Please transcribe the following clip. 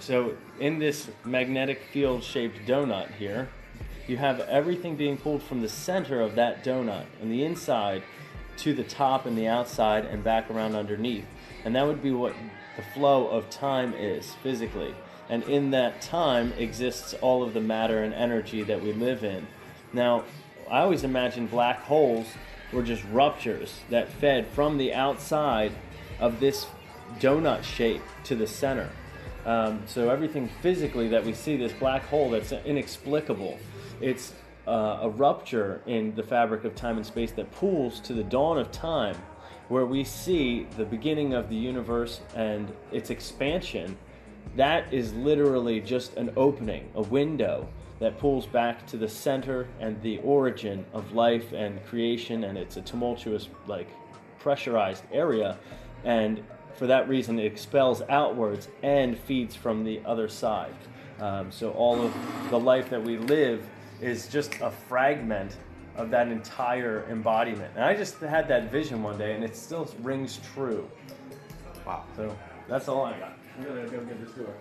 so in this magnetic field shaped donut here, you have everything being pulled from the center of that donut and the inside to the top and the outside and back around underneath. And that would be what the flow of time is physically. And in that time exists all of the matter and energy that we live in. Now, I always imagine black holes were just ruptures that fed from the outside of this donut shape to the center. Um, so everything physically that we see, this black hole that's inexplicable, it's uh, a rupture in the fabric of time and space that pools to the dawn of time, where we see the beginning of the universe and its expansion. That is literally just an opening, a window that pulls back to the center and the origin of life and creation, and it's a tumultuous, like pressurized area. And for that reason, it expels outwards and feeds from the other side. Um, so all of the life that we live is just a fragment of that entire embodiment. And I just had that vision one day, and it still rings true. Wow. So that's all I got. I'm gonna go give this to her.